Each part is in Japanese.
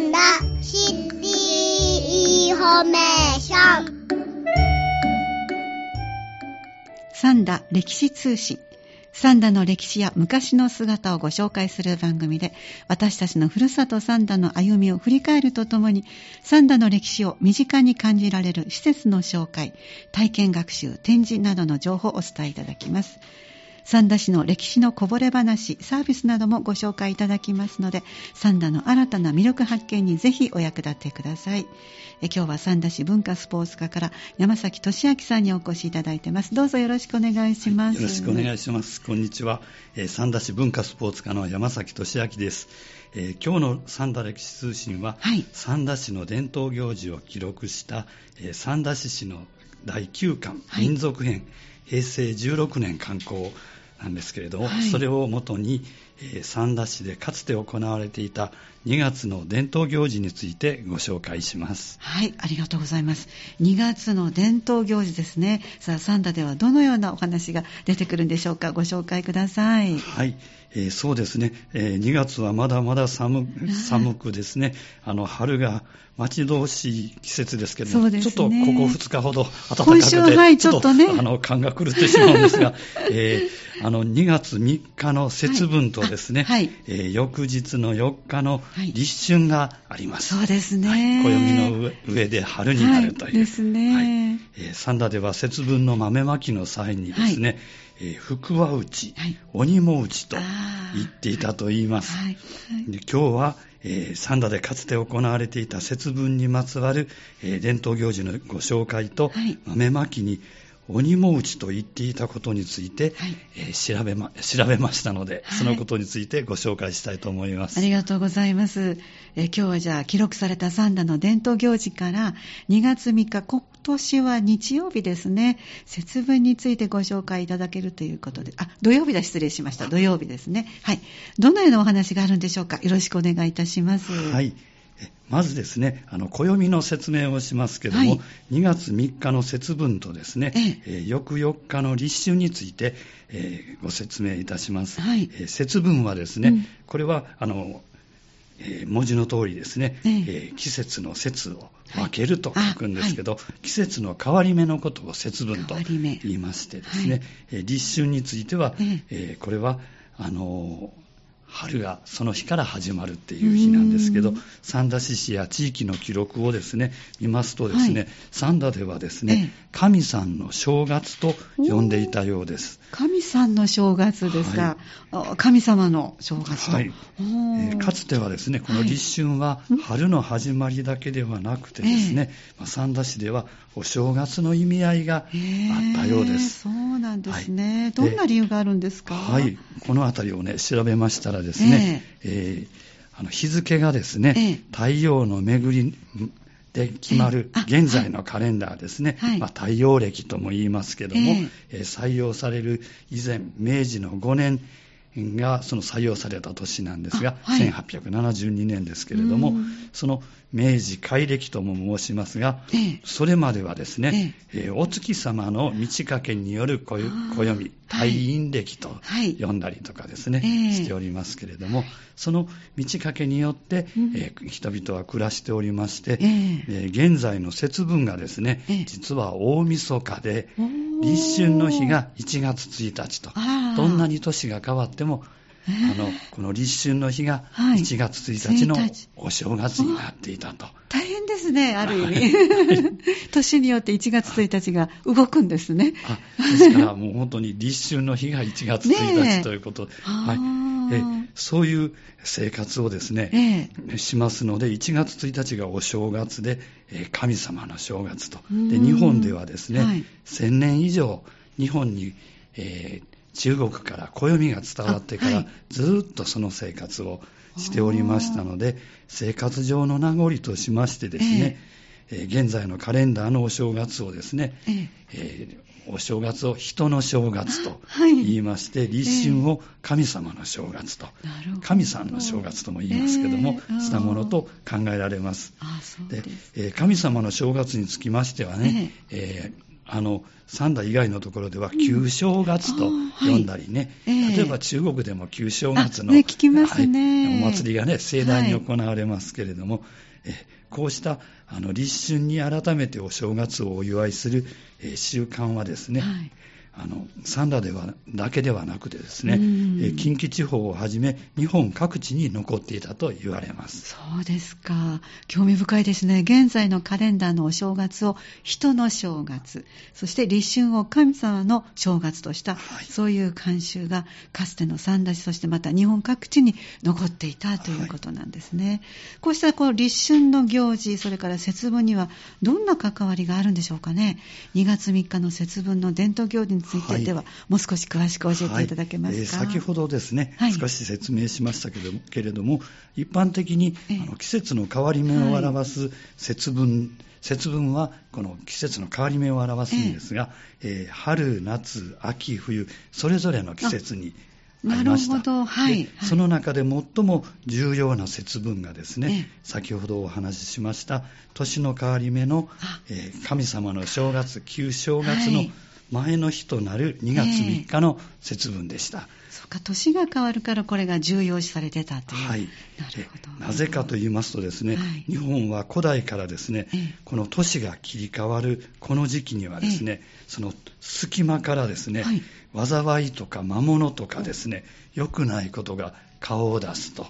んだシティインフォメーション三田歴史通信。三田の歴史や昔の姿をご紹介する番組で私たちのふるさと三田の歩みを振り返るとともに三田の歴史を身近に感じられる施設の紹介体験学習展示などの情報をお伝えいただきます。三田市の歴史のこぼれ話サービスなどもご紹介いただきますので三田の新たな魅力発見にぜひお役立てください。え今日は三田市文化スポーツ課から山崎俊明さんにお越しいただいています。どうぞよろしくお願いします。よろしくお願いします。こんにちは、えー、三田市文化スポーツ課の山崎俊明です。えー、今日の三田歴史通信は、はい、三田市の伝統行事を記録した、えー、三田市市の第9巻、民族編平成16年刊行なんですけれども、はい、それをもとに、えー、三田市でかつて行われていた2月の伝統行事についてご紹介します。はい、ありがとうございます。2月の伝統行事ですね。さあ、三田ではどのようなお話が出てくるんでしょうか？ご紹介ください。はい、えー、そうですね、えー、2月はまだまだ寒寒くですね、あの春が待ち遠しい季節ですけども、ね、ちょっとここ2日ほど暖かくて、はい、ちょっとね、あの感が狂ってしまうんですが、えー、あの2月3日の節分とですね、はい。はい、えー、翌日の4日の立春があります。そうですね。暦の上で春になるという。ですね。えー、三田では節分の豆まきの際にですね、えー、福は内、はい、鬼も内と言っていたと言います。はい。はい、今日は、えー、三田でかつて行われていた節分にまつわる、えー、伝統行事のご紹介と、豆まきに鬼も打ちと言っていたことについて、はい、えー、調べま調べましたので、はい、そのことについてご紹介したいと思います。ありがとうございます。えー、今日はじゃあ記録された三田の伝統行事から2月3日、今年は日曜日ですね、節分についてご紹介いただけるということで、あ、土曜日だ、失礼しました。土曜日ですね。はい。どのようなお話があるんでしょうか。よろしくお願いいたします。はい。まずですね、あの暦の説明をしますけども、はい、2月3日の節分とですね、ええ。翌4日の立春について、えー、ご説明いたします。はい、えー、節分はですね、うん、これはあの、えー、文字の通りですね、え季節の節を分けると書くんですけど、はい、季節の変わり目のことを節分と言いましてですね、え立春については、えこれはあの春がその日から始まるっていう日なんですけど、三田市市や地域の記録をですね、見ますとですね、はい、三田ではですね、神さんの正月と呼んでいたようです。神さんの正月ですか、はい、神様の正月と、はい。えー、かつてはですね、この立春は春の始まりだけではなくてですね、まあ、三田市ではお正月の意味合いがあったようです。そうなんですね、どんな理由があるんですか？はい、このあたりをね、調べましたらですね、えー、えー、あの日付がですね、えー、太陽の巡りで決まる現在のカレンダーですね、はい。まあ、太陽暦とも言いますけども、えー、採用される以前、明治の5年がその採用された年なんですが、はい、1872年ですけれども、その明治改暦とも申しますが、ええ、それまではですね、ええ。お月様の満ち欠けによる暦、太陰暦と呼んだりとかですね、はい、しておりますけれども、その満ち欠けによって、うん、え人々は暮らしておりまして、え現在の節分がですね、実は大晦日で、立春の日が1月1日と、どんなに年が変わってもあのこの立春の日が1月1日のお正月になっていたと。大変ですね、ある意味。年によって1月1日が動くんですね。ですからもう本当に立春の日が1月1日ということ。で、はい、えそういう生活をですね、えしますので、1月1日がお正月で、え神様の正月と。で日本ではですね、はい、1000年以上日本に、えー中国から暦が伝わってから、ずっとその生活をしておりましたので、生活上の名残としましてですね、えー、現在のカレンダーのお正月をですね、えー、えー、お正月を人の正月と言いまして、はい、立春を神様の正月と、神さんの正月とも言いますけども、したものと考えられます。で、え神様の正月につきましてはね、えあの三田以外のところでは旧正月と呼んだりね、うんはい、例えば中国でも旧正月の、ねね、はい、お祭りがね盛大に行われますけれども、はい、えこうしたあの立春に改めてお正月をお祝いする、え習慣はですね、あの三田ではだけではなくてですね、え近畿地方をはじめ日本各地に残っていたと言われます。そうですか。興味深いですね。現在のカレンダーのお正月を人の正月そして立春を神様の正月とした、はい、そういう慣習がかつての三田市そしてまた日本各地に残っていたということなんですね、はい、こうしたこう立春の行事それから節分にはどんな関わりがあるんでしょうかね。2月3日の節分の伝統行事についてでは、はい、もう少し詳しく教えていただけますか、はい。えー、先ほどですね、はい、少し説明しましたけどけれども一般的に、えー、あの季節の変わり目を表す節分、節分はこの季節の変わり目を表すんですが、えー、えー、春、夏、秋、冬、それぞれの季節にありました。なるほど、はい。その中で最も重要な節分がですね、先ほどお話ししました、年の変わり目の、えー、神様の正月、旧正月の前の日となる2月3日の節分でした。えー、そうか、年が変わるからこれが重要視されてたという。はい。なるほど。なぜかと言いますとですね、はい、日本は古代からですね、えー、この年が切り替わるこの時期にはですね、えー、その隙間からですね、はい、災いとか魔物とかですね、良くないことが顔を出すと。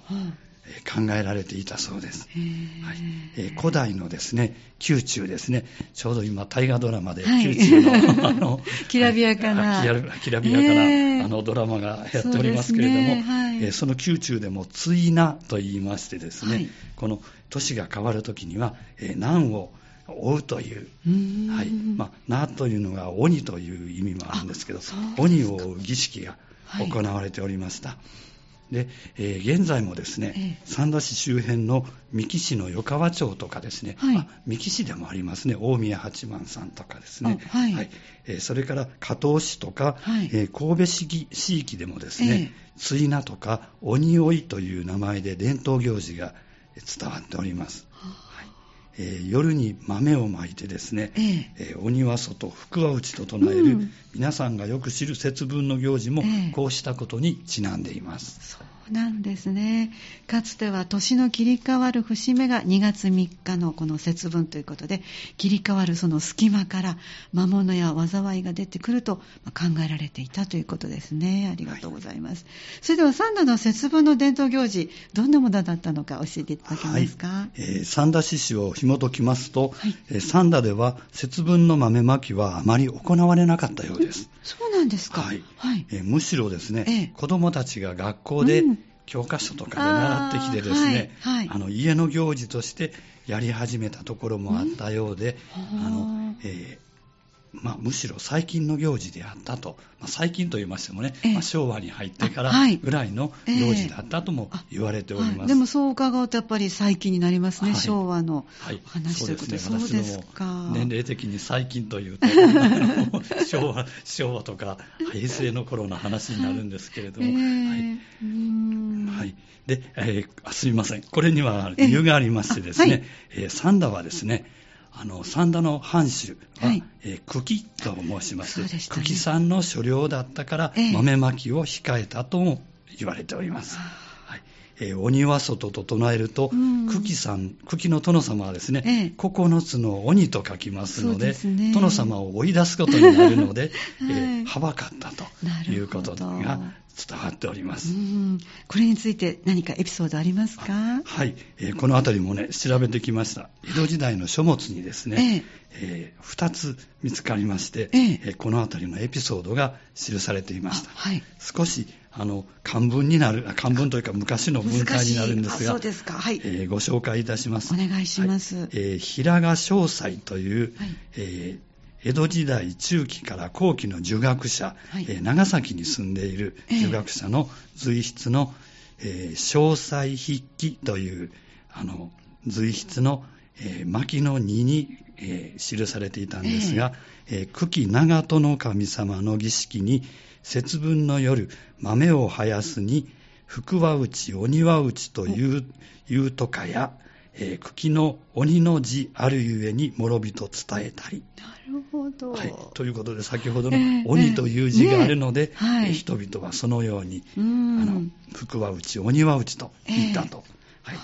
考えられていたそうです、はい。えー、古代のですね宮中ですね。ちょうど今大河ドラマで宮中のはい、あのきらびやかな。きらびやかな、えー、あのドラマがやっておりますけれどもそ、ね。はい、えー、その宮中でも追なと言いましてですね、この年が変わるときには、えー、難を追うという、はい。まあ、なというのが鬼という意味もあるんですけど、鬼を追う儀式が行われておりました。で、えー、現在もですね、え三田市周辺の三木市の与川町とかですね、はい、三木市でもありますね、大宮八幡さんとかですね、はい、はい、えー、それから加東市とか、はい、えー、神戸市市域でもですね、ついなとか鬼追いという名前で伝統行事が伝わっております。えー、夜に豆をまいてですね、ええ。えー、鬼は外、福は内と唱える、うん、皆さんがよく知る節分の行事も、こうしたことにちなんでいます。なんですね。かつては年の切り替わる節目が2月3日のこの節分ということで、切り替わるその隙間から魔物や災いが出てくると考えられていたということですね。ありがとうございます。はい、それでは三田の節分の伝統行事、どんなものだったのか教えていただけますか？はい、えー、三田市史を紐解きますと、はいえー、三田では節分の豆まきはあまり行われなかったようです。そうなんですか。はい。はい、えー、むしろですね、えー、子供たちが学校で、うん教科書とかで習ってきてですね、あはいはい、あの家の行事としてやり始めたところもあったようで、あのえーまあ、むしろ最近の行事であったと、まあ、最近と言いましてもね、えー、まあ、昭和に入ってからぐらいの行事だったとも言われております、えーはい、でもそう伺うとやっぱり最近になりますね、はい、昭和の話ということで、はい、そうですね年齢的に最近というと 昭和昭和とか平成の頃の話になるんですけれども、えー、はい、はい、で、えー、すみません。これには理由がありましてですね、えー、サンダはですねあの三田の藩主は、はい。えー、茎と申します、ね、茎さんの所領だったから、えー、豆まきを控えたとも言われております。はいえー、鬼は外と唱えると、茎さん、茎の殿様はですね、ええ、9つの鬼と書きますので、でね、殿様を追い出すことになるので、はい、えー、はばかったということが伝わっております。これについて何かエピソードありますか？はい、えー、このあたりもね、調べてきました。江戸時代の書物にですね、えー、2つ見つかりまして、えー、このあたりのエピソードが記されていました。はい、少しあの漢文になる、漢文というか昔の文体になるんですが、そうですか、はい、えー、ご紹介いたします。お願いします。はい、えー、平賀正斎という、はい、えー江戸時代中期から後期の儒学者、はい、えー、長崎に住んでいる儒学者の随筆の、えー、詳細筆記というあの随筆の、えー、巻の2に、えー、記されていたんですが、えー、久喜長門の神様の儀式に節分の夜豆を生やすに福は内鬼は内といういうとかや、えー、茎の鬼の字あるゆえに諸人伝えたり。なるほど。はい。ということで、先ほどの鬼という字があるので、えーねはい、人々はそのように、あの、福は内、鬼は内と言ったと。はい。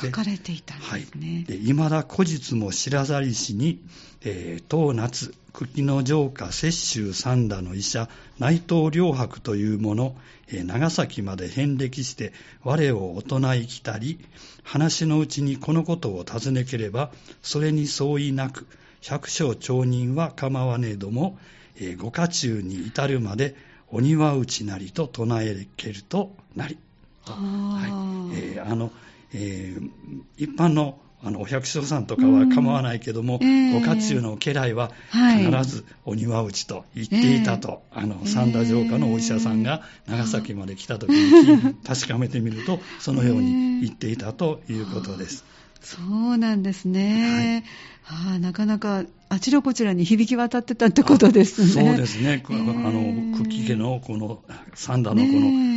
書かれていたんですね。はい、未だ古実も知らざりしに、えー、当夏、茎の城下雪舟三田の医者、内藤良白というもの、えー、長崎まで遍歴して、我を大人いきたり、話のうちにこのことを尋ねければ、それに相違なく、百姓町人は構わねえども、えー、ご家中に至るまで、鬼は内なりと唱えけるとなり。はいえー、あのえー、一般のあのお百姓さんとかは構わないけども、えー、ご家中の家来は必ずお庭打ちと言っていたと、えー、あの三田城下のお医者さんが長崎まで来た時に確かめてみると、そのように言っていたということです。そうなんですね。はい、はあ、なかなかあちらこちらに響き渡ってたってことですね。そうですね。あの、茎家のこの三田のこの、え。ー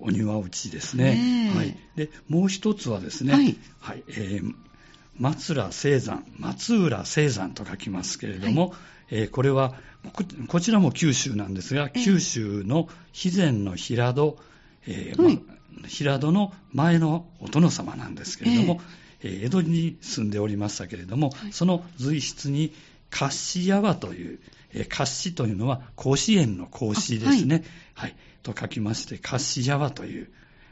お庭打ちですね。はい。で、もう一つはですね、はい。はい、えー、松浦青山、松浦青山と書きますけれども、はい、えー、これはこ、こちらも九州なんですが、九州の肥前の平戸、えー、はいま、平戸の前のお殿様なんですけれども、えー、江戸に住んでおりましたけれども、はい、その随筆に、カシヤワという、えー、カッシというのは甲子園の甲子ですね。はい、はい。と書きまして、カッシヤワという、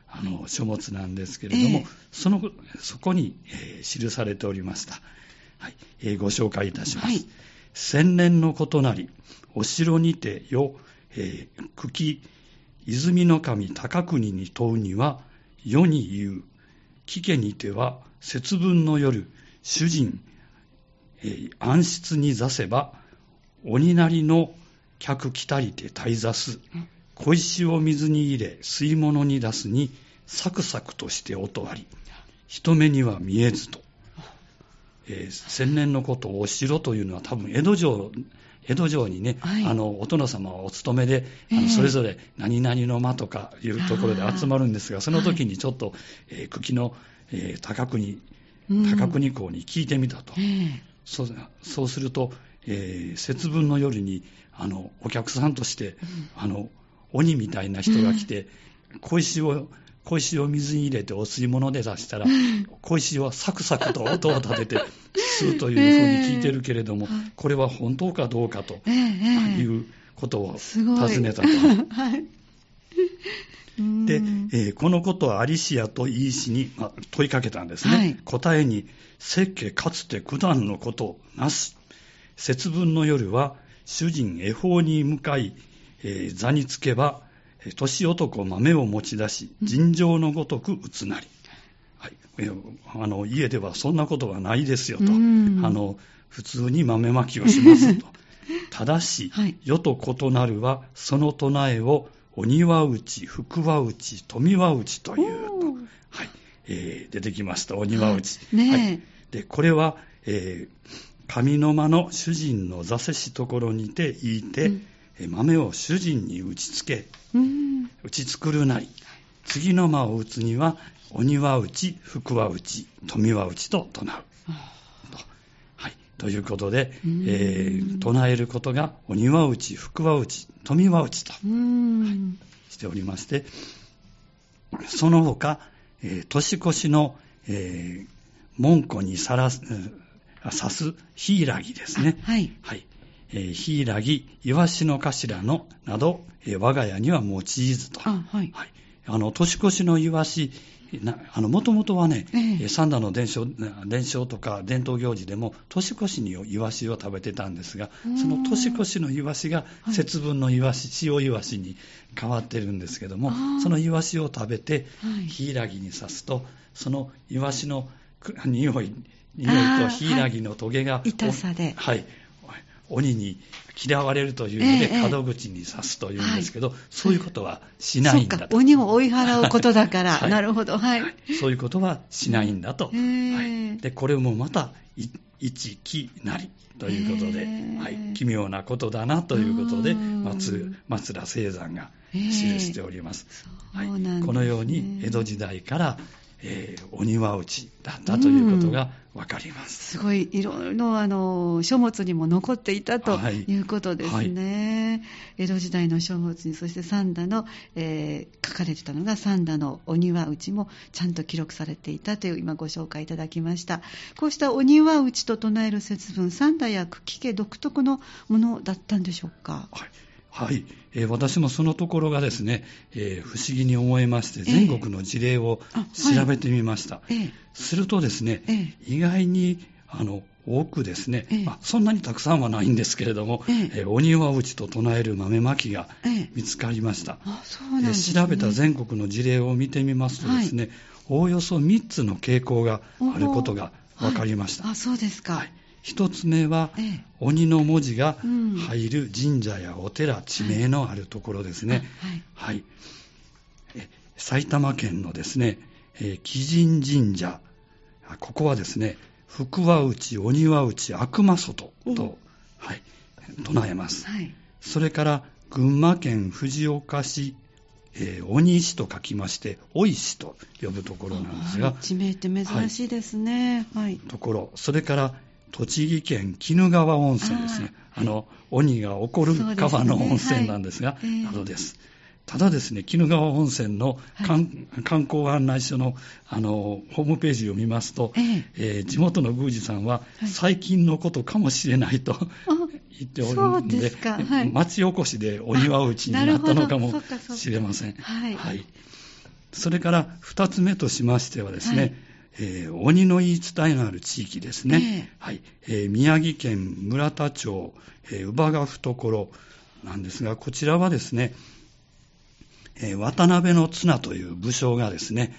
あの、書物なんですけれども、えー、その、そこに、えー、記されておりました。はい。えー、ご紹介いたします。はい、千年のことなり、お城にてよ、えー、茎、泉の神高国に問うには、世に言う、木家にては、節分の夜、主人、えー、暗室に座せば、鬼なりの客来たりて滞座す。小石を水に入れ、吸い物に出すに、サクサクとして音あり、人目には見えずと。えー、千年のことをお城というのは多分江戸城、江戸城にね、はい、あの、お殿様はお勤めで、あのそれぞれ何々の間とかいうところで集まるんですが、その時にちょっと、えー、茎の、えー、高国、高国公に聞いてみたと。うん、そうそうすると、えー、節分の夜に、あの、お客さんとして、うん、あの、鬼みたいな人が来て、小石を、小石を水に入れてお吸い物で出したら、小石はサクサクと音を立てて 吸うというふうに聞いてるけれども、これは本当かどうかということを尋ねたと。で、えー、このことはアリシアとイーシに、まあ、問いかけたんですね。はい、答えに、設計かつて九段のことなし。節分の夜は、主人恵方に向かい、えー、座につけば、年男豆を持ち出し、尋常のごとく打つなり。はい、あの家ではそんなことはないですよと、あの普通に豆まきをしますと。ただし、はい、世と異なるは、その唱えを、鬼は内、福は内、富は内というと、はい。えー、出てきました、鬼は内。ね、はい、でこれは、えー、上の間の主人の座せしところにて言いて、うん。豆を主人に打ちつけ、打ち作るなり、次の間を打つには、鬼は打ち、福は打ち、富は打ちと唱う。はい、ということで、えー、唱えることが、鬼は打ち、福は打ち、富は打ちと、はい、しておりまして、その他、えー、年越しの、えー、門戸にさらす、刺すヒイラギですね。はい。はい。えー、ヒイラギ、イワシの頭のなど、えー、我が家には用いずと。あはい。はい、あの、年越しのイワシ、もともとはね、えー、三田の伝承、伝承とか伝統行事でも、年越しにイワシを食べてたんですが、その年越しのイワシが節分のイワシ、塩イワシに変わってるんですけども、そのイワシを食べて、ヒイラギに刺すと、そのイワシの匂い、匂いとヒイラギのトゲが、痛さで。はい。鬼に嫌われるというので、門口に刺すというんですけど、ええそういうことはしないんだと。鬼を追い払うことだから、はい、なるほど、はい、はい、そういうことはしないんだと。はい、で、これもまた、一気なりということで、はい、奇妙なことだなということで、松松田聖山が記しております。はい、このように江戸時代から、えー、お庭打ちだったということがわかります、すごいいろいろあの書物にも残っていたということですね、はい、江戸時代の書物にそして三田の、えー、書かれてたのが三田のお庭打ちもちゃんと記録されていたという今ご紹介いただきました。こうしたお庭打ちと唱える節分三田や久喜家独特のものだったんでしょうか、はいはい、えー、私もそのところがですね、えー、不思議に思いまして、全国の事例を調べてみました。えーはい、するとですね、えー、意外にあの多くですね、まあ、そんなにたくさんはないんですけれども、えー、お庭打ちと唱える豆まきが見つかりました。ね、調べた全国の事例を見てみますとですね、はい、おおよそ3つの傾向があることが分かりました。あそうですか、はい一つ目は、ええ、鬼の文字が入る神社やお寺、地名のあるところですね。はい、はい、埼玉県のですね、えー、鬼神神社、ここはですね、福和内、鬼和内、悪魔外と、はい、唱えます。はい、それから、群馬県藤岡市、えー、鬼石と書きまして、お石と呼ぶところなんですが、地名って珍しいですね。はい。ところ、それから、栃木県鬼怒川温泉ですね。あの、鬼が起こる川の温泉なんですが、すね。はい、です。ただですね、鬼怒川温泉の観はい、観光案内所のあのホームページを見ますと、えー、えー、地元の宮司さんは、最近のことかもしれないと言っておるので、はい、町おこしでお庭打ちになったのかもしれません。はい、はい、それから二つ目としましてはですね、えー、鬼の言い伝えのある地域ですね。えー、はい。えー、宮城県村田町、えー、乳母が懐なんですが、こちらはですね、えー、渡辺の綱という武将がですね、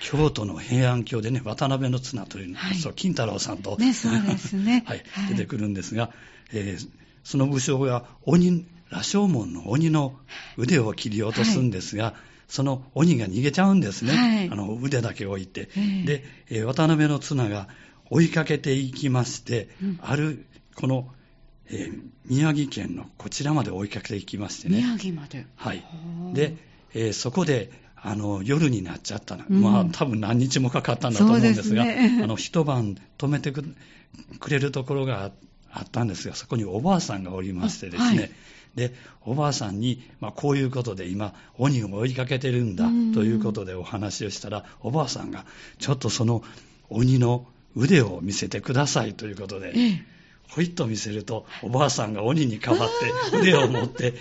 京都の平安京でね、渡辺の綱というの、はい、そう金太郎さんと、ね、そうですね。はい、出てくるんですが、えー、その武将が鬼、羅生門の鬼の腕を切り落とすんですが、はいその鬼が逃げちゃうんですね。はい、あの腕だけ置いて。えー、で、えー、渡辺の綱が追いかけていきまして、うん、ある、この、えー、宮城県のこちらまで追いかけていきましてね。宮城まで。はい。で、えー、そこで、あの、夜になっちゃったな。うん、まあ、多分何日もかかったんだと思うんですが、すね、あの、一晩止めてくれるところがあったんですが、そこにおばあさんがおりましてですね、はいで、おばあさんに、まあ、こういうことで今、鬼を追いかけてるんだということでお話をしたら、おばあさんが、ちょっとその鬼の腕を見せてくださいということで、ほいっと見せると、おばあさんが鬼に代わって腕を持って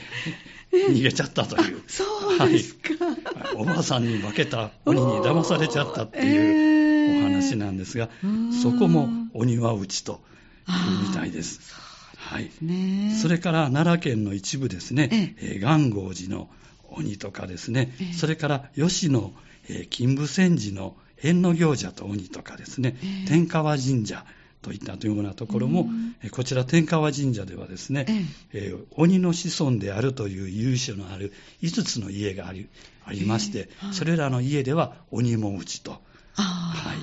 逃げちゃったという。そうですか、はい、おばあさんに負けた鬼に騙されちゃったっていうお話なんですが、そこも鬼は内というみたいです。はい、それから奈良県の一部ですね、ええ。元号寺の鬼とかですね、え、それから吉野、え金武千寺の縁の行者と鬼とかですね、天川神社といったというようなところも、こちら天川神社ではですね、えー、鬼の子孫であるという由緒のある5つの家がありありまして、はい、それらの家では鬼も打ちと、は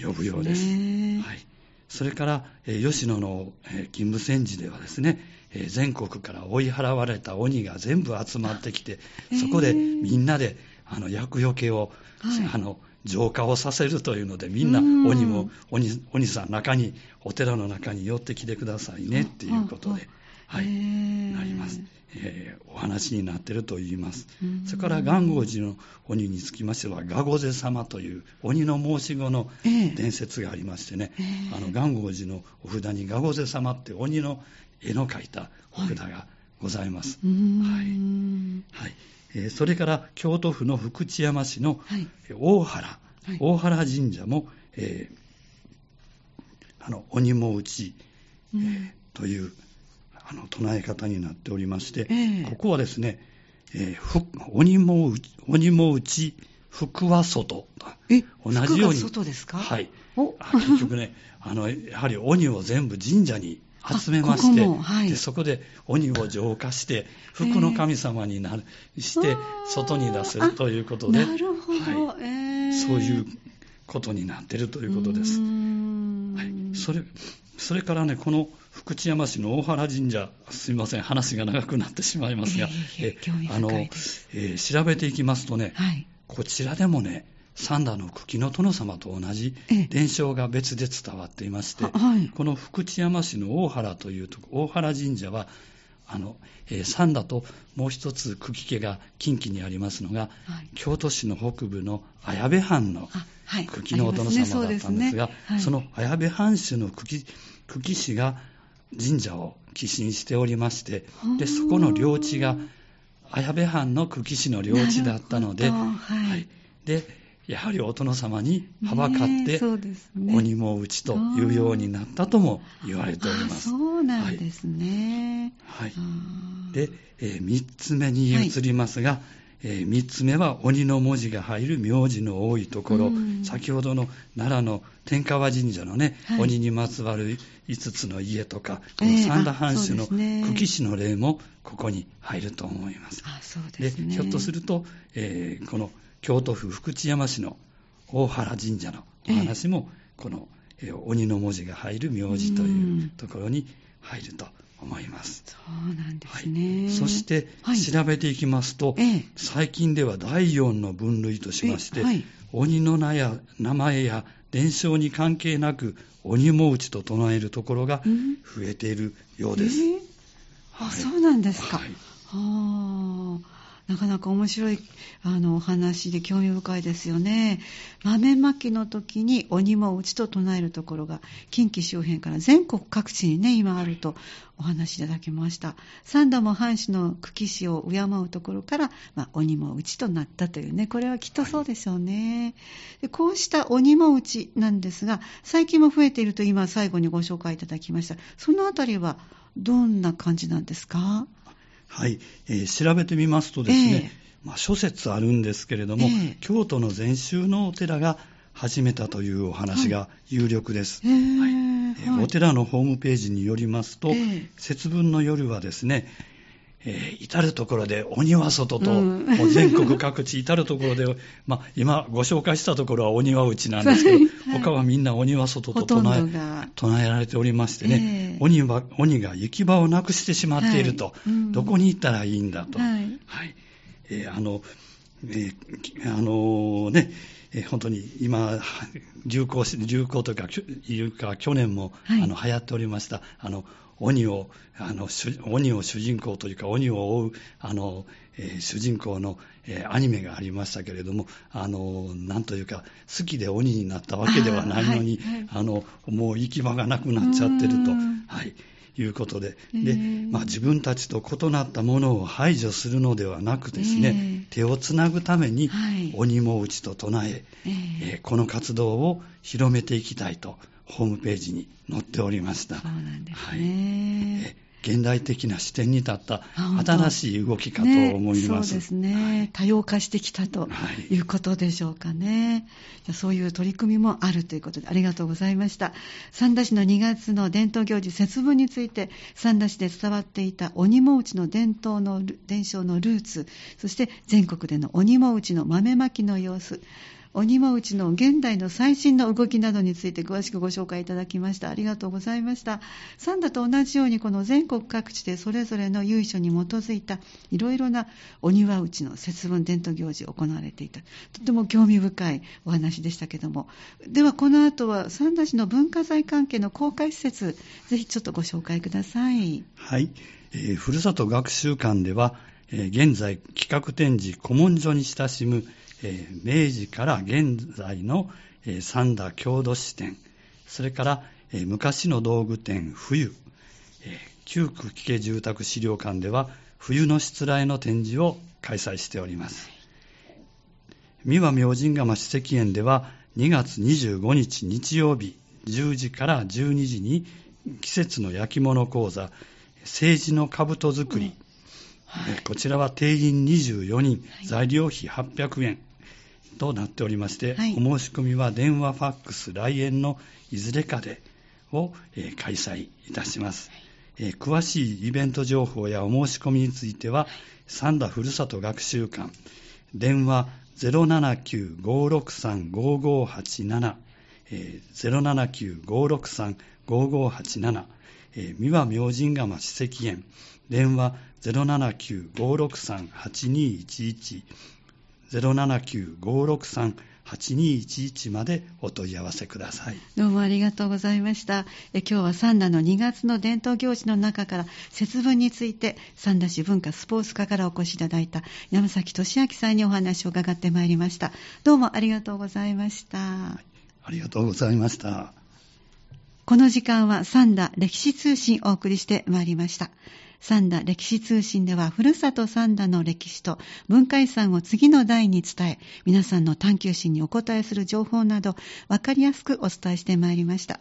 い、呼ぶようです。はいそれから、え吉野の、え勤務戦時ではですね、え全国から追い払われた鬼が全部集まってきて、そこでみんなであの厄除けを、はい、あの浄化をさせるというので、みんな鬼も鬼鬼さん中に、お寺の中に寄ってきてくださいねっていうことで、はい、なります。えー、お話になっていると言います。それから元号寺の鬼につきましては、ガゴゼ様という鬼の申し子の伝説がありましてね、えー、あの元号寺のお札にガゴゼ様って鬼の絵の描いたお札がございます。はい。はい。えー、それから京都府の福知山市の大原、はい、大原神社も、えー、あの鬼も打ち、えー、というあの唱え方になっておりまして、えー、ここはですね、えー、鬼も鬼も打ち、福は外。え同じように。外ですか？はい。結局ね、あの、やはり鬼を全部神社に集めまして、はい、でそこで鬼を浄化して、福の神様になる、して、外に出すということで、なるほど、はいえー、そういうことになっているということです。はい、それそれからね、この福知山市の大原神社、すみません、話が長くなってしまいますが、えー、あの、えー、調べていきますとね、はい、こちらでもね、三田の久喜の殿様と同じ伝承が別で伝わっていまして、はい、この福知山市の大原というとこ大原神社はあの、えー、三田ともう一つ久喜家が近畿にありますのが、はい、京都市の北部の綾部藩の久喜のお殿様だったんですが、そ、ね。その綾部藩主の久喜久喜氏が神社を寄進しておりまして、でそこの領地が綾部藩の久喜市の領地だったので、はい、はい、でやはりお殿様にはばかって、ね、鬼も打ちというようになったとも言われております。そうなんですね。はい。で、えー、3つ目に移りますが、はい。えー、3つ目は鬼の文字が入る名字の多いところ、先ほどの奈良の天川神社のね、はい、鬼にまつわる5つの家とか、この三田藩主の久喜市の例もここに入ると思います。あそうですね、でひょっとすると、えー、この京都府福知山市の大原神社のお話も、この、えー、鬼の文字が入る名字というところに入ると思います。そうなんですね。はい、そして、はい、調べていきますと、最近では第4の分類としまして、はい、鬼の名や名前や伝承に関係なく鬼も打ちと唱えるところが増えているようです。えー、あ、そうなんですか。はい、はあなかなか面白いあのお話で興味深いですよね。豆まきの時に鬼も打ちと唱えるところが近畿周辺から全国各地にね、今あるとお話しいただきました。三度も藩士の久喜氏を敬うところから、まあ、鬼も打ちとなったというね、これはきっとそうでしょうね。でこうした鬼も打ちなんですが、最近も増えていると今最後にご紹介いただきました。そのあたりはどんな感じなんですか？はい、えー、調べてみますとですね、えー、まあ、諸説あるんですけれども、えー、京都の禅宗のお寺が始めたというお話が有力です。はい、はい、お寺のホームページによりますと、節分の夜はですね、えー、至るところで鬼は外と、うん、全国各地至るところで、まあ、今ご紹介したところは鬼は内なんですけど、はい、他はみんな鬼は外と唱え唱えられておりましてね、えー、鬼は鬼が行き場をなくしてしまっていると、どこに行ったらいいんだと。はい、はい、えー、あの、えー、あのね、えー、本当に今、流行し、流行というか、いうか去年も、はい、あの流行っておりました、あの鬼をあの鬼を主人公というか鬼を追うあの、えー、主人公の、えー、アニメがありましたけれどもあのなんというか好きで鬼になったわけではないのにあ、はいはい、あのもう行き場がなくなっちゃってると。はいいうことで。で、まあ、自分たちと異なったものを排除するのではなくですね、手をつなぐために鬼も打ちと唱ええー、この活動を広めていきたいとホームページに載っておりました。そうなんですね。はい現代的な視点に立った新しい動きかと思います。ね、そうですね、はい、多様化してきたということでしょうかね。はい、そういう取り組みもあるということでありがとうございました。三田市の2月の伝統行事節分について三田市で伝わっていた鬼も打ちの伝統の伝承のルーツ、そして全国での鬼も打ちの豆まきの様子、鬼も打ちの現代の最新の動きなどについて詳しくご紹介いただきました。ありがとうございました。サンダと同じようにこの全国各地でそれぞれの由緒に基づいたいろいろな鬼は打ちの節分伝統行事が行われていた。とても興味深いお話でしたけども。ではこの後は三田市の文化財関係の公開施設、ぜひちょっとご紹介ください。はい。えー、ふるさと学習館では、現在企画展示古文書に親しむえー、明治から現在の、えー、三田郷土史展、それから、えー、昔の道具店冬、えー、旧区危家住宅資料館では冬のしつらえの展示を開催しております。三輪明神釜史跡園では2月25日日曜日10時から12時に季節の焼き物講座政治の兜作り、うん。はい、こちらは定員24人、材料費800円、となっておりまして、はい、お申し込みは電話、ファックス、来園のいずれかでを、えー、開催いたします、えー、詳しいイベント情報やお申し込みについては、三田ふるさと学習館、電話079-563-5587、えー、079-563-5587、えー、三輪明神釜史跡園、電話079-563-8211、079-563-8211 8211までお問い合わせください。どうもありがとうございました。え今日は三田の2月の伝統行事の中から節分について三田市文化スポーツ課からお越しいただいた山崎俊明さんにお話を伺ってまいりました。どうもありがとうございました。ありがとうございました。この時間は三田歴史通信をお送りしてまいりました。三田歴史通信では、ふるさと三田の歴史と文化遺産を次の代に伝え、皆さんの探求心にお答えする情報など、わかりやすくお伝えしてまいりました。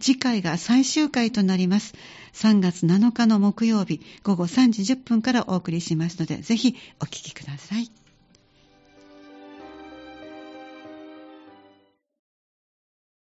次回が最終回となります。3月7日の木曜日午後3時10分からお送りしますので、ぜひお聞きください。